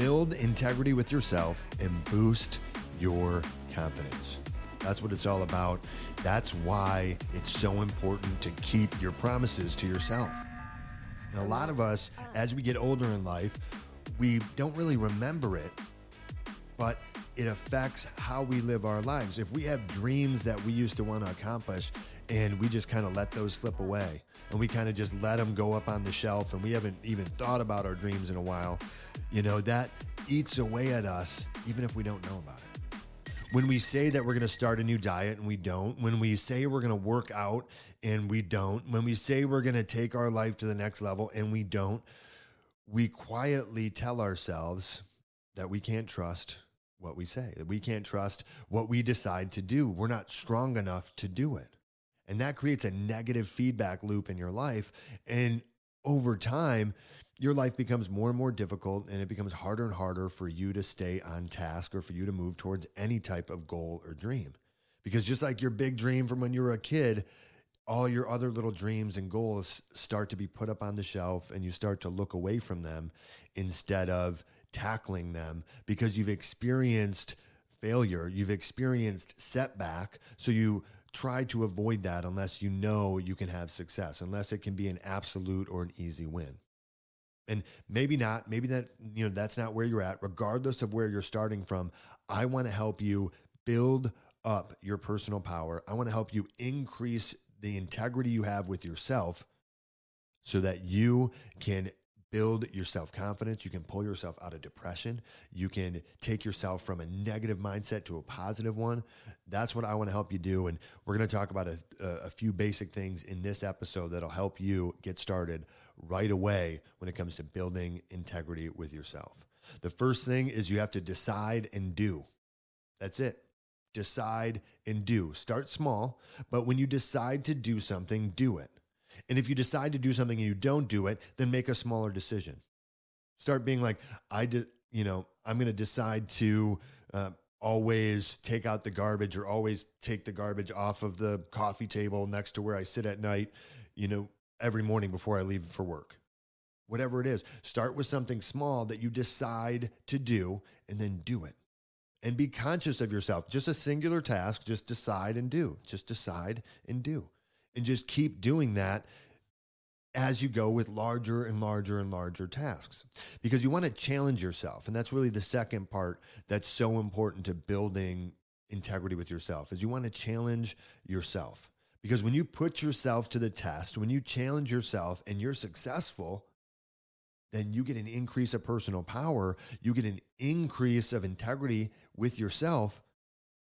build integrity with yourself and boost your confidence. That's what it's all about. That's why it's so important to keep your promises to yourself. And a lot of us, as we get older in life, we don't really remember it, but it affects how we live our lives. If we have dreams that we used to want to accomplish and we just kind of let those slip away and we kind of just let them go up on the shelf and we haven't even thought about our dreams in a while, you know, that eats away at us even if we don't know about it when we say that we're going to start a new diet and we don't, when we say we're going to work out and we don't, when we say we're going to take our life to the next level and we don't, we quietly tell ourselves that we can't trust what we say, that we can't trust what we decide to do. We're not strong enough to do it. And that creates a negative feedback loop in your life. And over time, your life becomes more and more difficult and it becomes harder and harder for you to stay on task or for you to move towards any type of goal or dream. Because just like your big dream from when you were a kid, all your other little dreams and goals start to be put up on the shelf and you start to look away from them instead of tackling them because you've experienced failure, you've experienced setback. So you try to avoid that unless you know you can have success, unless it can be an absolute or an easy win. And maybe not, maybe that, you know, that's not where you're at. Regardless of where you're starting from, I want to help you build up your personal power. I want to help you increase the integrity you have with yourself so that you can build your self confidence. You can pull yourself out of depression. You can take yourself from a negative mindset to a positive one. That's what I want to help you do. And we're going to talk about a, a few basic things in this episode that'll help you get started right away when it comes to building integrity with yourself. The first thing is you have to decide and do. That's it. Decide and do. Start small, but when you decide to do something, do it. And if you decide to do something and you don't do it, then make a smaller decision. Start being like, I did, you know, I'm going to decide to uh, always take out the garbage or always take the garbage off of the coffee table next to where I sit at night, you know, every morning before I leave for work. Whatever it is, start with something small that you decide to do and then do it. And be conscious of yourself. Just a singular task, just decide and do. Just decide and do and just keep doing that as you go with larger and larger and larger tasks. Because you want to challenge yourself and that's really the second part that's so important to building integrity with yourself is you want to challenge yourself. Because when you put yourself to the test when you challenge yourself and you're successful then you get an increase of personal power you get an increase of integrity with yourself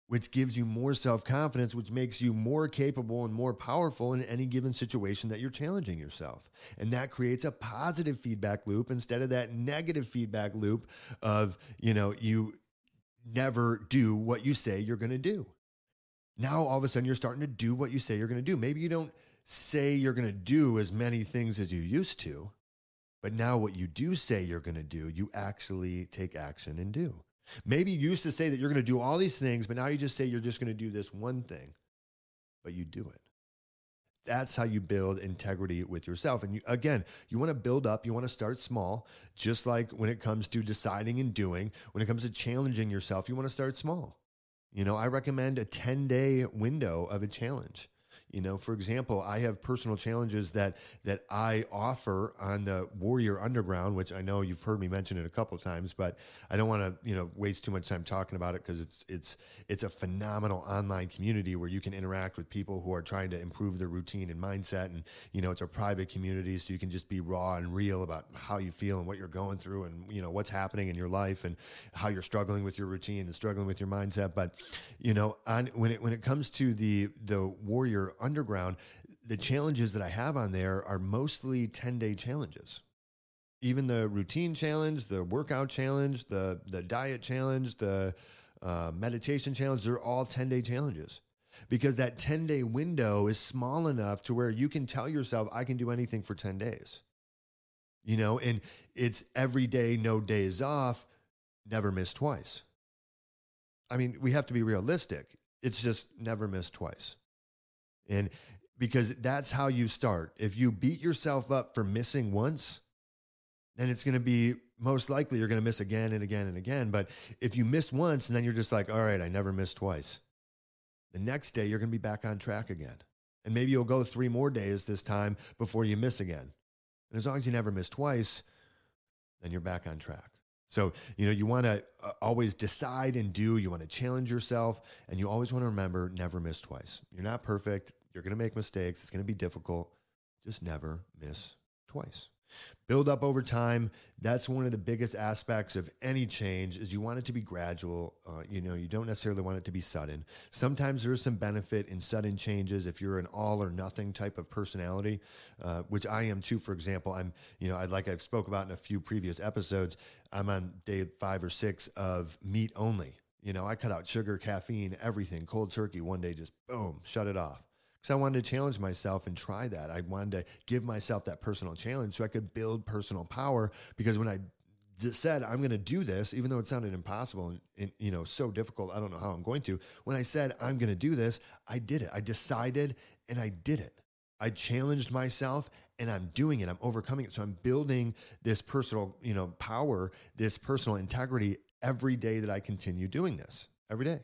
which gives you more self confidence, which makes you more capable and more powerful in any given situation that you're challenging yourself. And that creates a positive feedback loop instead of that negative feedback loop of, you know, you never do what you say you're going to do. Now, all of a sudden, you're starting to do what you say you're going to do. Maybe you don't say you're going to do as many things as you used to, but now what you do say you're going to do, you actually take action and do. Maybe you used to say that you're going to do all these things, but now you just say you're just going to do this one thing, but you do it. That's how you build integrity with yourself. And you, again, you want to build up, you want to start small, just like when it comes to deciding and doing, when it comes to challenging yourself, you want to start small. You know, I recommend a 10 day window of a challenge. You know, for example, I have personal challenges that that I offer on the Warrior Underground, which I know you've heard me mention it a couple of times, but I don't want to you know waste too much time talking about it because it's it's it's a phenomenal online community where you can interact with people who are trying to improve their routine and mindset, and you know it's a private community, so you can just be raw and real about how you feel and what you're going through, and you know what's happening in your life and how you're struggling with your routine and struggling with your mindset. But you know, on when it when it comes to the the Warrior underground, the challenges that I have on there are mostly 10 day challenges. Even the routine challenge, the workout challenge, the, the diet challenge, the uh, meditation challenge, they're all 10 day challenges because that 10 day window is small enough to where you can tell yourself, I can do anything for 10 days. You know, and it's every day, no days off, never miss twice. I mean, we have to be realistic. It's just never miss twice. And because that's how you start. If you beat yourself up for missing once, then it's going to be most likely you're going to miss again and again and again. But if you miss once and then you're just like, all right, I never missed twice, the next day you're going to be back on track again. And maybe you'll go three more days this time before you miss again. And as long as you never miss twice, then you're back on track. So, you know, you want to uh, always decide and do, you want to challenge yourself, and you always want to remember never miss twice. You're not perfect. You're going to make mistakes. It's going to be difficult. Just never miss twice. Build up over time. That's one of the biggest aspects of any change is you want it to be gradual. Uh, you know, you don't necessarily want it to be sudden. Sometimes there is some benefit in sudden changes if you're an all or nothing type of personality, uh, which I am too. For example, I'm, you know, I like I've spoke about in a few previous episodes. I'm on day five or six of meat only. You know, I cut out sugar, caffeine, everything, cold turkey. One day, just boom, shut it off because I wanted to challenge myself and try that. I wanted to give myself that personal challenge so I could build personal power. Because when I said I'm going to do this, even though it sounded impossible and, and, you know so difficult, I don't know how I'm going to. When I said I'm going to do this, I did it. I decided and I did it. I challenged myself and I'm doing it. I'm overcoming it. So I'm building this personal, you know, power, this personal integrity every day that I continue doing this every day.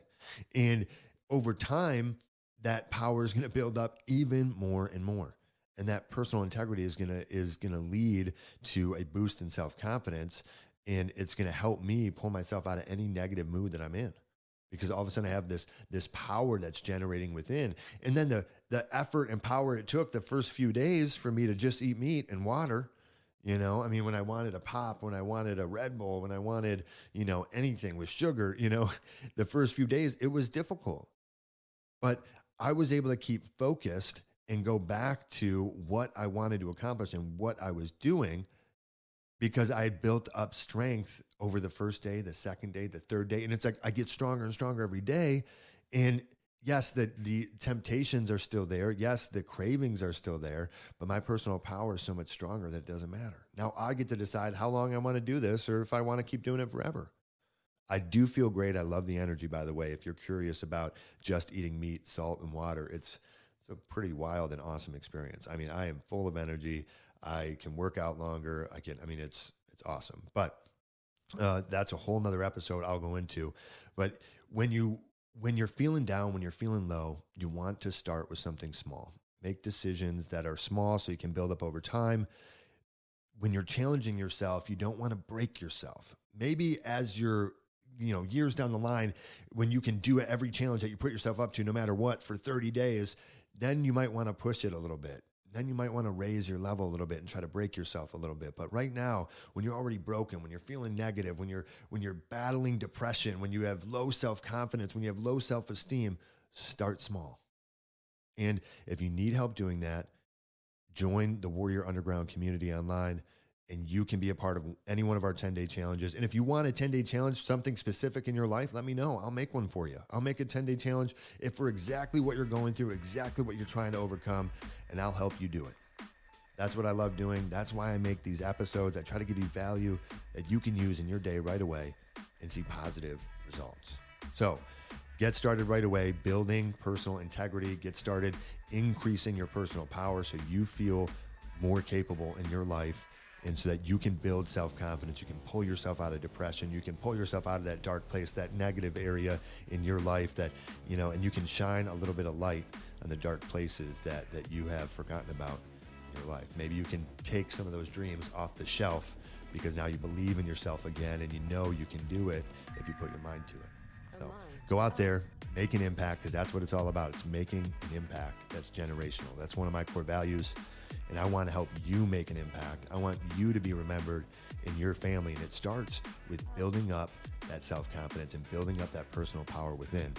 And over time, that power is going to build up even more and more. And that personal integrity is going to is going to lead to a boost in self-confidence and it's going to help me pull myself out of any negative mood that I'm in. Because all of a sudden I have this this power that's generating within. And then the the effort and power it took the first few days for me to just eat meat and water you know, I mean, when I wanted a pop, when I wanted a Red Bull, when I wanted, you know, anything with sugar, you know, the first few days, it was difficult. But I was able to keep focused and go back to what I wanted to accomplish and what I was doing because I had built up strength over the first day, the second day, the third day. And it's like I get stronger and stronger every day. And yes, the, the temptations are still there. Yes, the cravings are still there, but my personal power is so much stronger that it doesn't matter. Now I get to decide how long I want to do this or if I want to keep doing it forever. I do feel great. I love the energy, by the way. If you're curious about just eating meat, salt, and water, it's it's a pretty wild and awesome experience. I mean, I am full of energy. I can work out longer. I can. I mean, it's it's awesome. But uh, that's a whole nother episode I'll go into. But when you when you're feeling down, when you're feeling low, you want to start with something small. Make decisions that are small so you can build up over time. When you're challenging yourself, you don't want to break yourself. Maybe as you're you know years down the line when you can do every challenge that you put yourself up to no matter what for 30 days then you might want to push it a little bit. Then you might want to raise your level a little bit and try to break yourself a little bit. But right now when you're already broken when you're feeling negative when you're when you're battling depression when you have low self-confidence when you have low self-esteem start small. And if you need help doing that join the warrior underground community online and you can be a part of any one of our 10 day challenges. And if you want a 10 day challenge, something specific in your life, let me know. I'll make one for you. I'll make a 10 day challenge if for exactly what you're going through, exactly what you're trying to overcome, and I'll help you do it. That's what I love doing. That's why I make these episodes. I try to give you value that you can use in your day right away and see positive results. So, get started right away building personal integrity, get started increasing your personal power so you feel more capable in your life and so that you can build self confidence. You can pull yourself out of depression. You can pull yourself out of that dark place, that negative area in your life that, you know, and you can shine a little bit of light on the dark places that, that you have forgotten about in your life. Maybe you can take some of those dreams off the shelf because now you believe in yourself again and you know you can do it if you put your mind to it. So go out there, make an impact because that's what it's all about. It's making an impact that's generational. That's one of my core values and I want to help you make an impact. I want you to be remembered in your family. And it starts with building up that self confidence and building up that personal power within.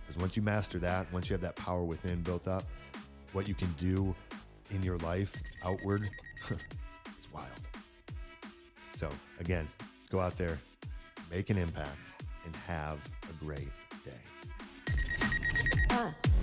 Because once you master that, once you have that power within built up, what you can do in your life outward, it's wild. So, again, go out there, make an impact, and have a great us.